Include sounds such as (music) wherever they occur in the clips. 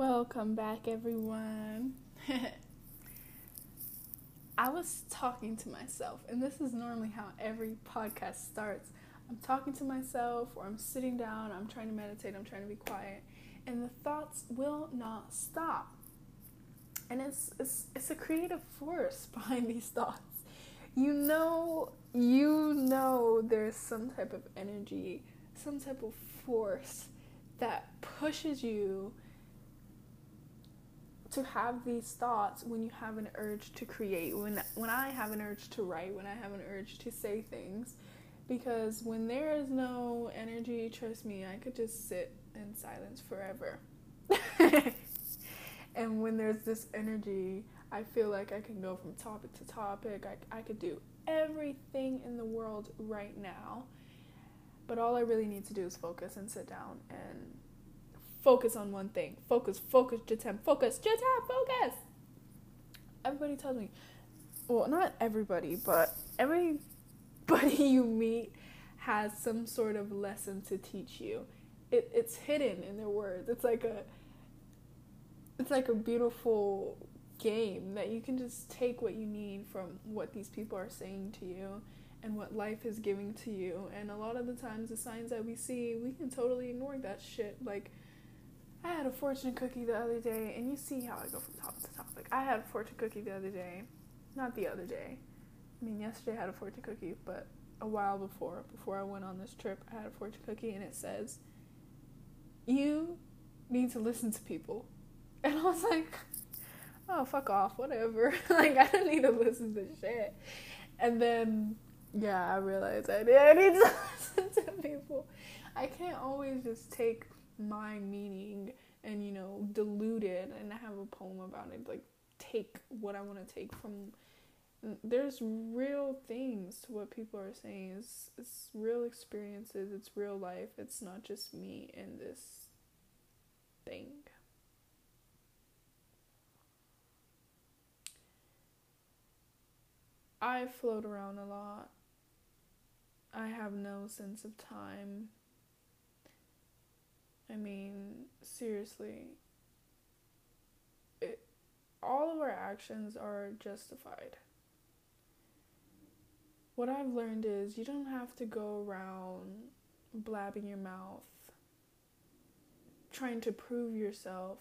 Welcome back, everyone. (laughs) I was talking to myself, and this is normally how every podcast starts. I'm talking to myself, or I'm sitting down, I'm trying to meditate, I'm trying to be quiet, and the thoughts will not stop. And it's, it's, it's a creative force (laughs) behind these thoughts. You know, you know, there's some type of energy, some type of force that pushes you to have these thoughts when you have an urge to create when when I have an urge to write when I have an urge to say things because when there is no energy trust me I could just sit in silence forever. (laughs) And when there's this energy I feel like I can go from topic to topic. I, I could do everything in the world right now. But all I really need to do is focus and sit down and focus on one thing. Focus, focus, Jatem, focus, Jatem, focus. Everybody tells me, well, not everybody, but everybody (laughs) you meet has some sort of lesson to teach you. It, it's hidden in their words. It's like a, it's like a beautiful game that you can just take what you need from what these people are saying to you and what life is giving to you. And a lot of the times, the signs that we see, we can totally ignore that shit. Like, I had a fortune cookie the other day, and you see how I go from topic to topic. I had a fortune cookie the other day, not the other day. I mean, yesterday I had a fortune cookie, but a while before, before I went on this trip, I had a fortune cookie, and it says, "You need to listen to people," (laughs) and I was like, "Oh, fuck off, whatever." (laughs) like I don't need to listen to shit. And then, yeah, I realized I did. (laughs) I need to listen to people. I can't always just take my meaning and you know dilute it and I have a poem about it like take what i want to take from there's real things to what people are saying. It's, it's real experiences it's real life it's not just me in this thing. I float around a lot. I have no sense of time I mean, seriously, it, all of our actions are justified. What I've learned is you don't have to go around blabbing your mouth, trying to prove yourself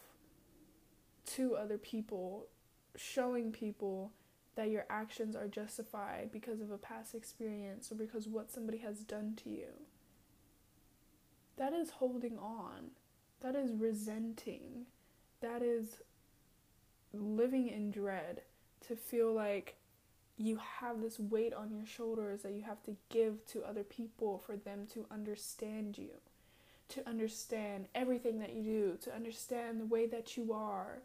to other people, showing people that your actions are justified because of a past experience or because what somebody has done to you that is holding on. That is resenting. That is living in dread to feel like you have this weight on your shoulders that you have to give to other people for them to understand you, to understand everything that you do, to understand the way that you are,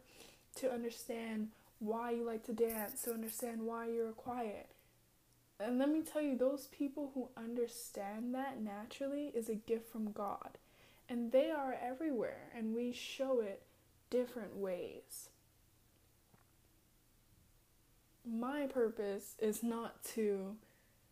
to understand why you like to dance, to understand why you're quiet. And let me tell you, those people who understand that naturally is a gift from God. And they are everywhere, and we show it different ways. My purpose is not to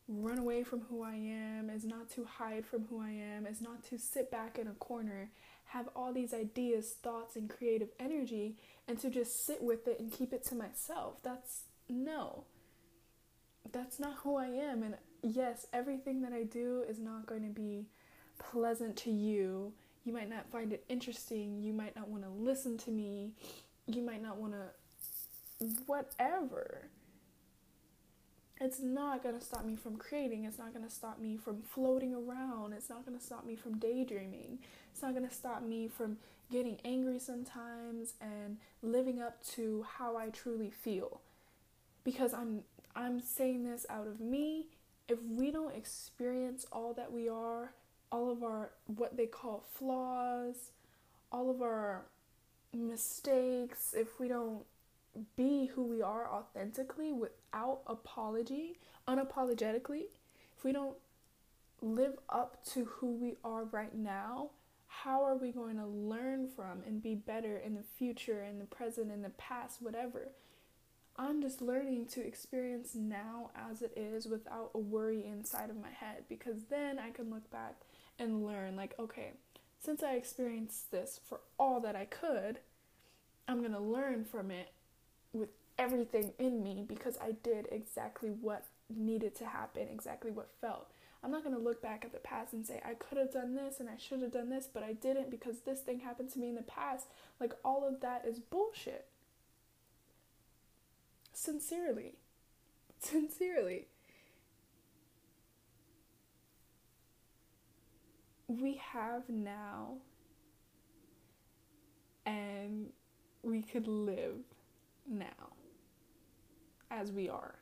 run away from who I am, is not to hide from who I am, is not to sit back in a corner, have all these ideas, thoughts, and creative energy, and to just sit with it and keep it to myself. That's no that's not who I am. And yes, everything that I do is not going to be pleasant to you. You might not find it interesting. You might not want to listen to me. You might not want to, whatever. It's not going to stop me from creating. It's not going to stop me from floating around. It's not going to stop me from daydreaming. It's not going to stop me from getting angry sometimes and living up to how I truly feel. Because I'm I'm saying this out of me. If we don't experience all that we are, all of our what they call flaws, all of our mistakes, if we don't be who we are authentically without apology, unapologetically, if we don't live up to who we are right now, how are we going to learn from and be better in the future, in the present, in the past, whatever? I'm just learning to experience now as it is without a worry inside of my head because then I can look back and learn like okay, since I experienced this for all that I could, I'm going to learn from it with everything in me because I did exactly what needed to happen, exactly what felt. I'm not going to look back at the past and say, I could have done this and I should have done this, but I didn't because this thing happened to me in the past. Like, all of that is bullshit. Sincerely. Sincerely. We have now, and we could live now as we are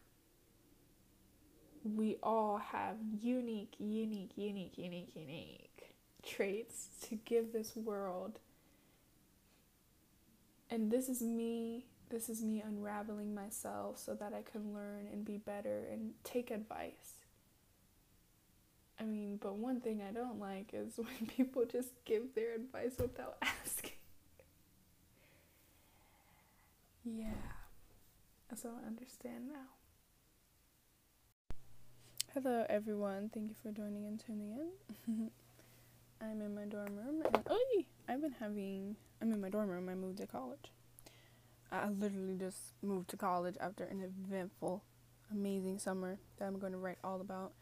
we all have unique, unique, unique, unique, unique traits to give this world. And this is me, this is me unraveling myself so that I can learn and be better and take advice. I mean, but one thing I don't like is (laughs) when people just give their advice without (laughs) asking. yeah. So I understand now. Hello, everyone. Thank you for joining and tuning in. (laughs) I'm in my dorm room, and oh, I've been having. I'm in my dorm room. I moved to college. I literally just moved to college after an eventful, amazing summer that I'm going to write all about,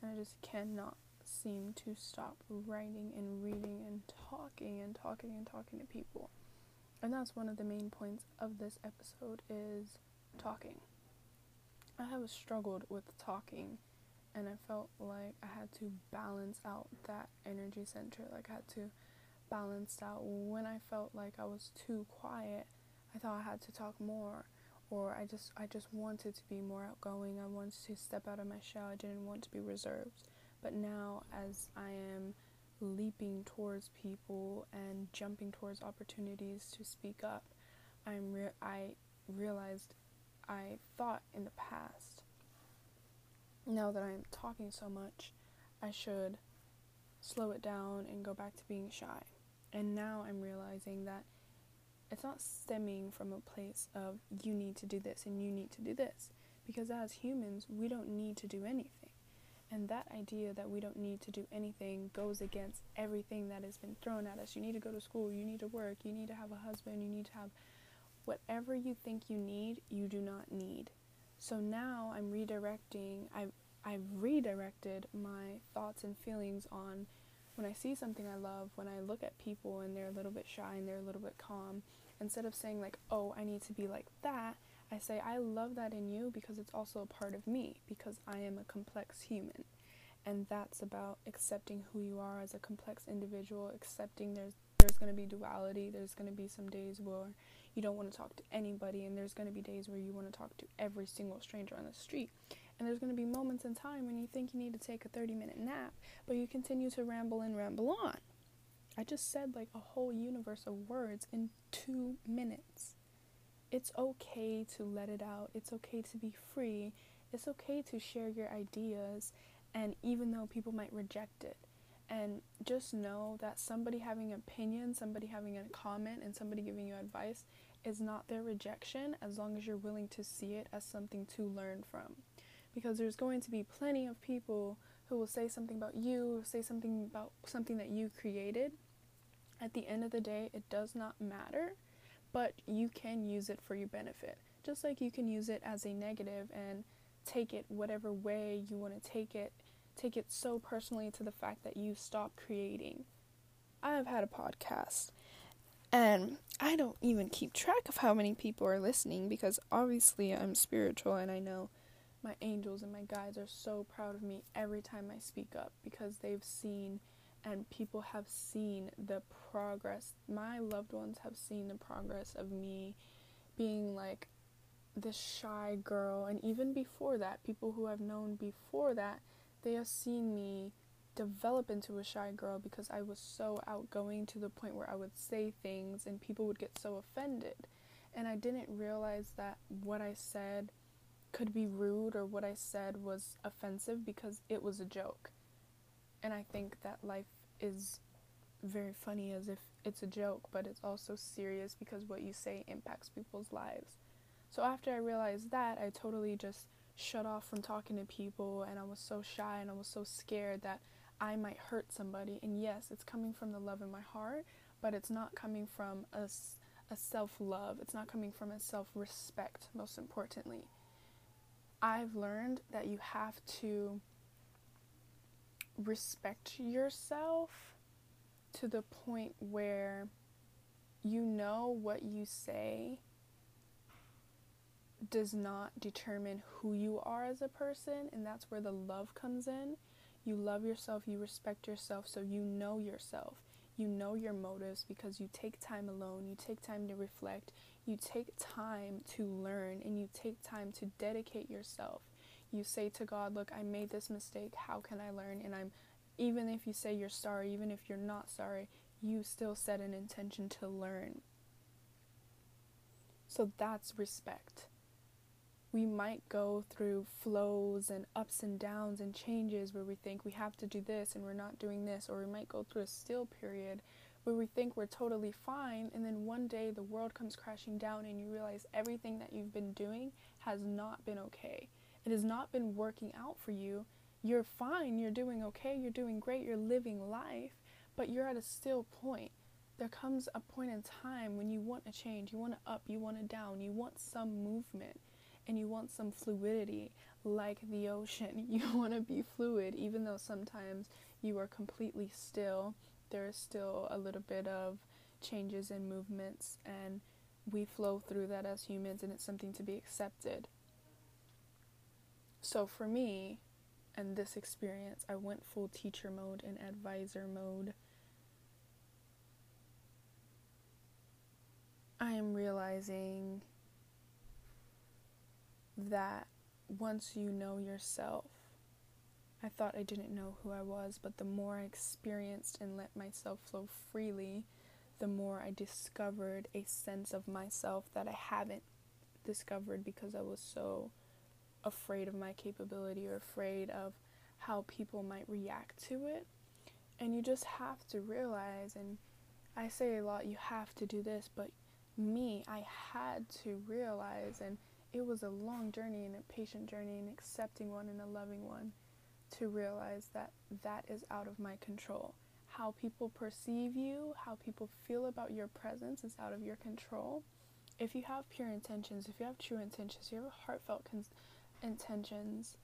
and I just cannot seem to stop writing and reading and talking and talking and talking to people. And that's one of the main points of this episode is talking. I have struggled with talking and I felt like I had to balance out that energy center. Like I had to balance out when I felt like I was too quiet. I thought I had to talk more, or I just I just wanted to be more outgoing. I wanted to step out of my shell. I didn't want to be reserved. But now, as I am leaping towards people and jumping towards opportunities to speak up, I'm re- I realized I thought in the past now that I'm talking so much, I should slow it down and go back to being shy. And now I'm realizing that it's not stemming from a place of you need to do this and you need to do this. Because as humans, we don't need to do anything. And that idea that we don't need to do anything goes against everything that has been thrown at us. You need to go to school, you need to work, you need to have a husband, you need to have whatever you think you need, you do not need. So now I'm redirecting, I've, I've redirected my thoughts and feelings on when I see something I love, when I look at people and they're a little bit shy and they're a little bit calm, instead of saying, like, oh, I need to be like that, I say, I love that in you because it's also a part of me, because I am a complex human. And that's about accepting who you are as a complex individual, accepting there's there's going to be duality, there's going to be some days where you don't want to talk to anybody, and there's going to be days where you want to talk to every single stranger on the street. And there's going to be moments in time when you think you need to take a 30 minute nap, but you continue to ramble and ramble on. I just said like a whole universe of words in two minutes. It's okay to let it out, it's okay to be free, it's okay to share your ideas, and even though people might reject it. And just know that somebody having an opinion, somebody having a comment, and somebody giving you advice is not their rejection as long as you're willing to see it as something to learn from. Because there's going to be plenty of people who will say something about you, say something about something that you created. At the end of the day, it does not matter, but you can use it for your benefit. Just like you can use it as a negative and take it whatever way you want to take it, take it so personally to the fact that you stop creating. I have had a podcast and I don't even keep track of how many people are listening because obviously I'm spiritual and I know my angels and my guides are so proud of me every time I speak up because they've seen and people have seen the progress. My loved ones have seen the progress of me being like this shy girl and even before that, people who I've known before that, they have seen me develop into a shy girl because I was so outgoing to the point where I would say things and people would get so offended. And I didn't realize that what I said could be rude or what I said was offensive because it was a joke. And I think that life is very funny as if it's a joke, but it's also serious because what you say impacts people's lives. So after I realized that, I totally just shut off from talking to people and I was so shy and I was so scared that I might hurt somebody. And yes, it's coming from the love in my heart, but it's not coming from a, a self love. It's not coming from a self respect, most importantly. I've learned that you have to respect yourself to the point where you know what you say does not determine who you are as a person, and that's where the love comes in. You love yourself, you respect yourself, so you know yourself. You know your motives because you take time alone, you take time to reflect, you take time to learn, and you take time to dedicate yourself. You say to God, Look, I made this mistake. How can I learn? And I'm, even if you say you're sorry, even if you're not sorry, you still set an intention to learn. So that's respect. We might go through flows and ups and downs and changes where we think we have to do this and we're not doing this, or we might go through a still period where we think we're totally fine, and then one day the world comes crashing down and you realize everything that you've been doing has not been okay. It has not been working out for you. You're fine, you're doing okay, you're doing great, you're living life, but you're at a still point. There comes a point in time when you want a change, you want to up, you want to down, you want some movement, and you want some fluidity like the ocean. (laughs) You want to be fluid, even though sometimes you are completely still. There is still a little bit of changes and movements, and we flow through that as humans, and it's something to be accepted. So for me, and this experience, I went full teacher mode and advisor mode I am realizing that once you know yourself, I thought I didn't know who I was, but the more I experienced and let myself flow freely, the more I discovered a sense of myself that I haven't discovered because I was so afraid of my capability or afraid of how people might react to it. And you just have to realize, and I say a lot, you have to do this, but me, I had to realize, and it was a long journey and a patient journey, and accepting one and a loving one, to realize that that is out of my control. How people perceive you, how people feel about your presence is out of your control. If you have pure intentions, if you have true intentions, if you have heartfelt intentions,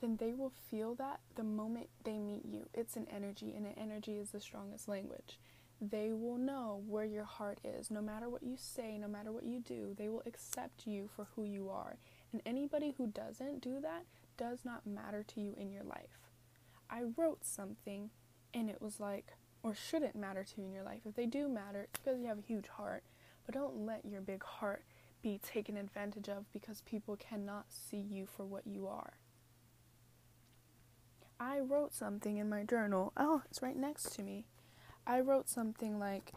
then they will feel that the moment they meet you. It's an energy, and an energy is the strongest language they will know where your heart is. No matter what you say, no matter what you do, they will accept you for who you are. And anybody who doesn't do that does not matter to you in your life. I wrote something and it was like, or shouldn't matter to you in your life. If they do matter, it's because you have a huge heart. But don't let your big heart be taken advantage of because people cannot see you for what you are. I wrote something in my journal. Oh, it's right next to me. I wrote something like,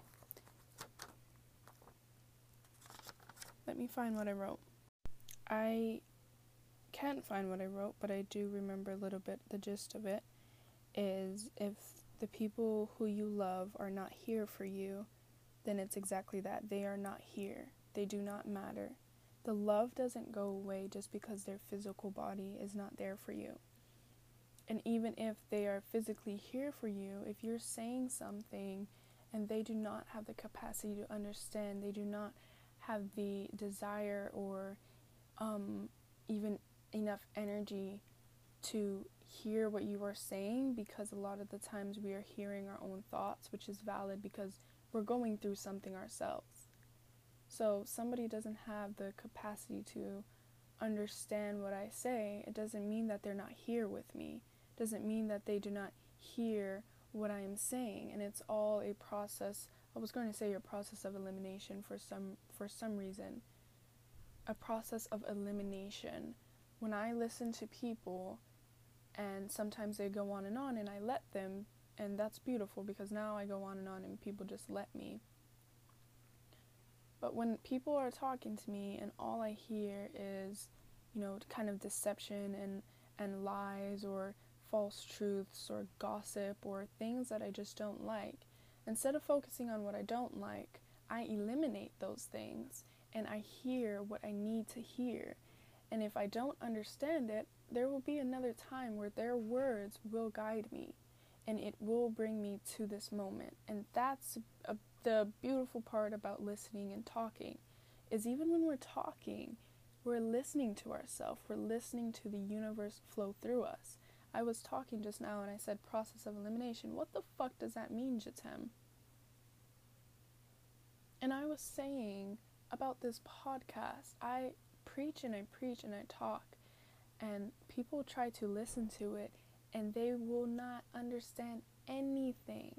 let me find what I wrote. I can't find what I wrote, but I do remember a little bit the gist of it is if the people who you love are not here for you, then it's exactly that. They are not here. They do not matter. The love doesn't go away just because their physical body is not there for you. And even if they are physically here for you, if you're saying something and they do not have the capacity to understand, they do not have the desire or um, even enough energy to hear what you are saying because a lot of the times we are hearing our own thoughts, which is valid because we're going through something ourselves. So, somebody doesn't have the capacity to understand what I say, it doesn't mean that they're not here with me doesn't mean that they do not hear what I am saying. And it's all a process I was going to say a process of elimination for some for some reason. A process of elimination. When I listen to people and sometimes they go on and on and I let them and that's beautiful because now I go on and on and people just let me. But when people are talking to me and all I hear is you know kind of deception and and lies or false truths or gossip or things that I just don't like. Instead of focusing on what I don't like, I eliminate those things and I hear what I need to hear. And if I don't understand it, there will be another time where their words will guide me and it will bring me to this moment. And that's a the beautiful part about listening and talking is even when we're talking, we're listening to ourselves, we're listening to the universe flow through us. I was talking just now and I said process of elimination. What the fuck does that mean, Jatem? And I was saying about this podcast, I preach and I preach and I talk, and people try to listen to it and they will not understand anything.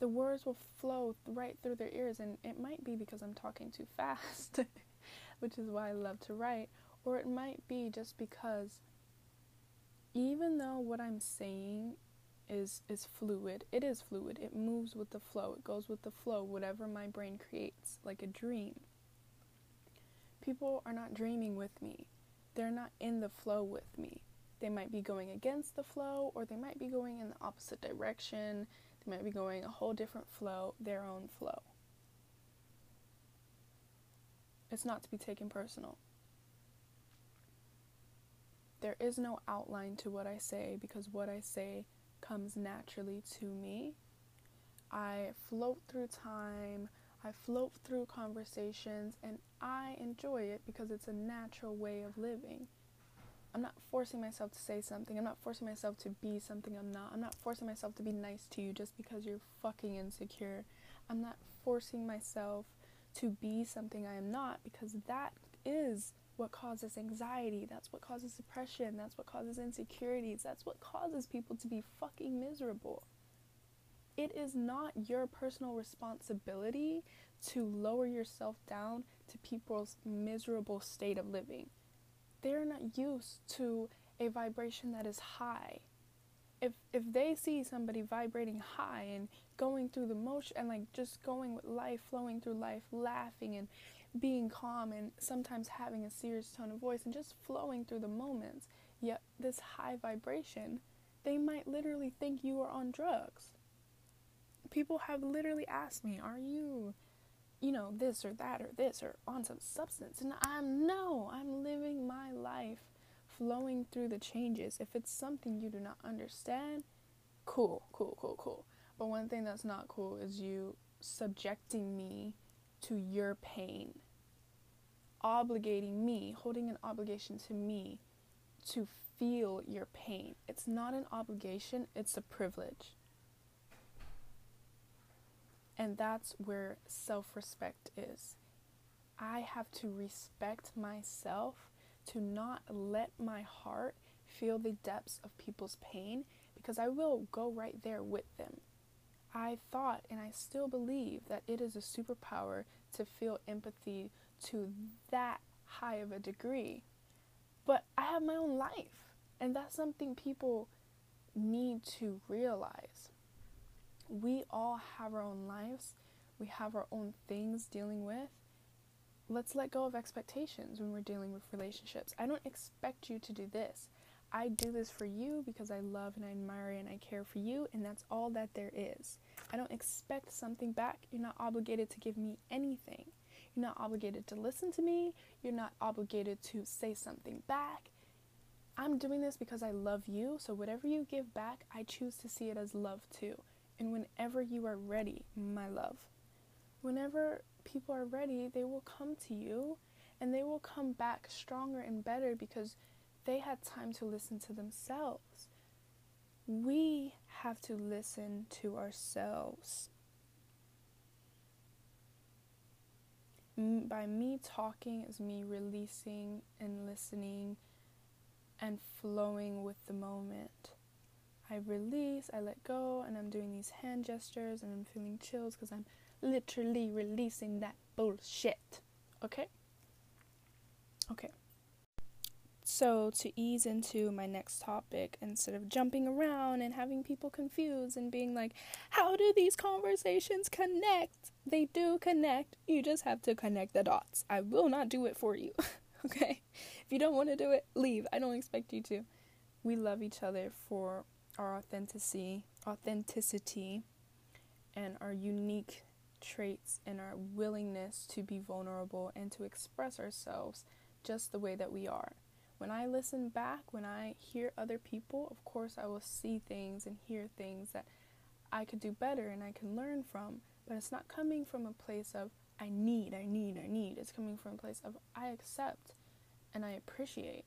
The words will flow right through their ears, and it might be because I'm talking too (laughs) fast, (laughs) which is why I love to write, or it might be just because even though what I'm saying is is fluid, it is fluid. It moves with the flow. It goes with the flow, whatever my brain creates, like a dream. People are not dreaming with me. They're not in the flow with me. They might be going against the flow or they might be going in the opposite direction. They might be going a whole different flow, their own flow. It's not to be taken personal. There is no outline to what I say because what I say comes naturally to me. I float through time, I float through conversations, and I enjoy it because it's a natural way of living. I'm not forcing myself to say something. I'm not forcing myself to be something I'm not. I'm not forcing myself to be nice to you just because you're fucking insecure. I'm not forcing myself to be something I am not because that is what causes anxiety. That's what causes depression. That's what causes insecurities. That's what causes people to be fucking miserable. It is not your personal responsibility to lower yourself down to people's miserable state of living they're not used to a vibration that is high. If if they see somebody vibrating high and going through the motion and like just going with life, flowing through life, laughing and being calm and sometimes having a serious tone of voice and just flowing through the moments, yet this high vibration, they might literally think you are on drugs. People have literally asked me, Are you you know, this or that or this or on some substance. And I'm no, I'm living my life flowing through the changes. If it's something you do not understand, cool, cool, cool, cool. But one thing that's not cool is you subjecting me to your pain, obligating me, holding an obligation to me to feel your pain. It's not an obligation, it's a privilege. And that's where self respect is. I have to respect myself to not let my heart feel the depths of people's pain because I will go right there with them. I thought and I still believe that it is a superpower to feel empathy to that high of a degree. But I have my own life, and that's something people need to realize we all have our own lives, we have our own things dealing with. Let's let go of expectations when we're dealing with relationships. I don't expect you to do this. I do this for you because I love and I admire and I care for you, and that's all that there is. I don't expect something back. You're not obligated to give me anything. You're not obligated to listen to me. You're not obligated to say something back. I'm doing this because I love you, so whatever you give back, I choose to see it as love too and whenever you are ready, my love. Whenever people are ready, they will come to you and they will come back stronger and better because they had time to listen to themselves. We have to listen to ourselves. By me talking is me releasing and listening and flowing with the moment. I release, I let go, and I'm doing these hand gestures and I'm feeling chills because I'm literally releasing that bullshit. Okay? Okay. So, to ease into my next topic, instead of jumping around and having people confused and being like, how do these conversations connect? They do connect. You just have to connect the dots. I will not do it for you. (laughs) okay? If you don't want to do it, leave. I don't expect you to. We love each other for our authenticity, authenticity and our unique traits and our willingness to be vulnerable and to express ourselves just the way that we are. When I listen back, when I hear other people, of course I will see things and hear things that I could do better and I can learn from. But it's not coming from a place of I need, I need, I need. It's coming from a place of I accept and I appreciate.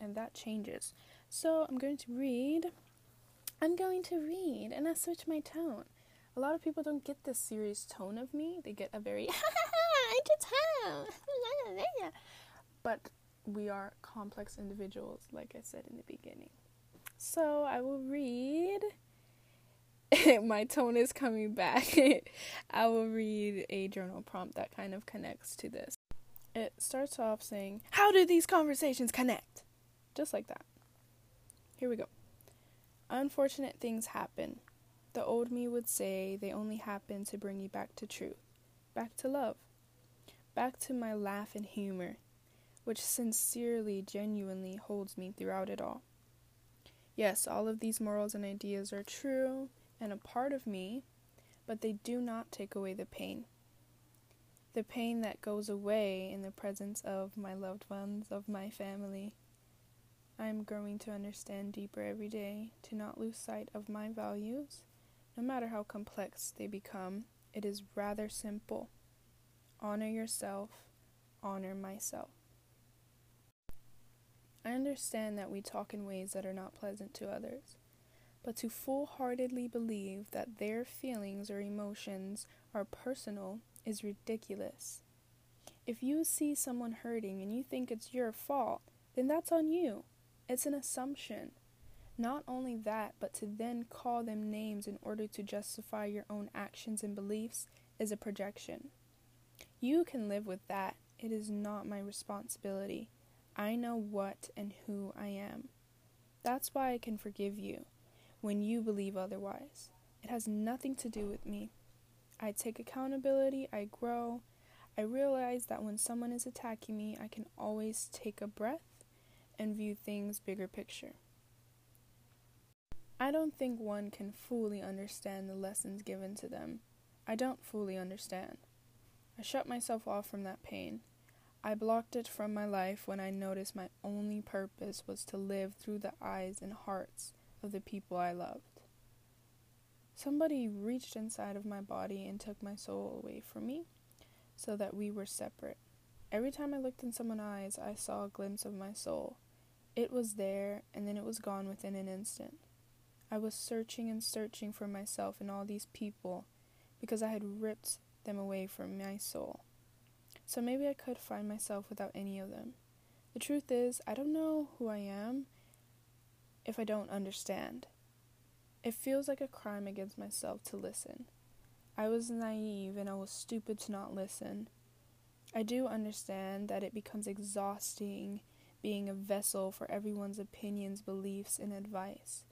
And that changes. So I'm going to read. I'm going to read and I switch my tone. A lot of people don't get this serious tone of me. They get a very ha (laughs) ha I just have. but we are complex individuals, like I said in the beginning. So I will read. (laughs) My tone is coming back. (laughs) I will read a journal prompt that kind of connects to this. It starts off saying, How do these conversations connect? Just like that. Here we go. Unfortunate things happen. The old me would say they only happen to bring you back to truth, back to love, back to my laugh and humor, which sincerely, genuinely holds me throughout it all. Yes, all of these morals and ideas are true and a part of me, but they do not take away the pain. The pain that goes away in the presence of my loved ones, of my family. I am growing to understand deeper every day, to not lose sight of my values. No matter how complex they become, it is rather simple. Honor yourself, honor myself. I understand that we talk in ways that are not pleasant to others, but to full heartedly believe that their feelings or emotions are personal is ridiculous. If you see someone hurting and you think it's your fault, then that's on you. It's an assumption. Not only that, but to then call them names in order to justify your own actions and beliefs is a projection. You can live with that. It is not my responsibility. I know what and who I am. That's why I can forgive you when you believe otherwise. It has nothing to do with me. I take accountability, I grow. I realize that when someone is attacking me, I can always take a breath and view things bigger picture. I don't think one can fully understand the lessons given to them. I don't fully understand. I shut myself off from that pain. I blocked it from my life when I noticed my only purpose was to live through the eyes and hearts of the people I loved. Somebody reached inside of my body and took my soul away from me so that we were separate. Every time I looked in someone's eyes, I saw a glimpse of my soul. It was there, and then it was gone within an instant. I was searching and searching for myself in all these people because I had ripped them away from my soul. So maybe I could find myself without any of them. The truth is, I don't know who I am if I don't understand. It feels like a crime against myself to listen. I was naive and I was stupid to not listen. I do understand that it becomes exhausting being a vessel for everyone's opinions, beliefs, and advice.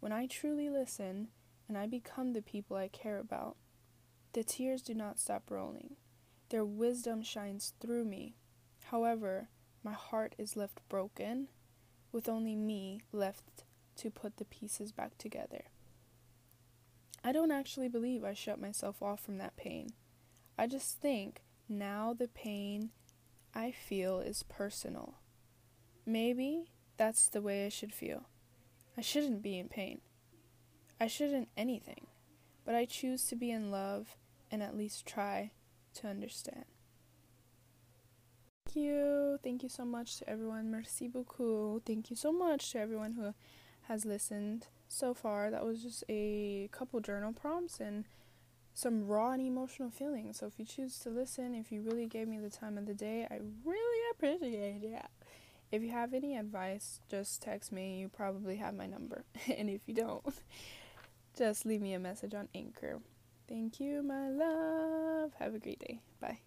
When I truly listen and I become the people I care about, the tears do not stop rolling. Their wisdom shines through me. However, my heart is left broken, with only me left to put the pieces back together. I don't actually believe I shut myself off from that pain. I just think now the pain I feel is personal. Maybe that's the way I should feel. I shouldn't be in pain. I shouldn't anything. But I choose to be in love and at least try to understand. Thank you. Thank you so much to everyone. Merci beaucoup. Thank you so much to everyone who has listened so far. That was just a couple journal prompts and some raw and emotional feelings. So if you choose to listen, if you really gave me the time of the day, I really appreciate it. If you have any advice, just text me. You probably have my number. (laughs) and if you don't, (laughs) just leave me a message on Anchor. Thank you, my love. Have a great day. Bye.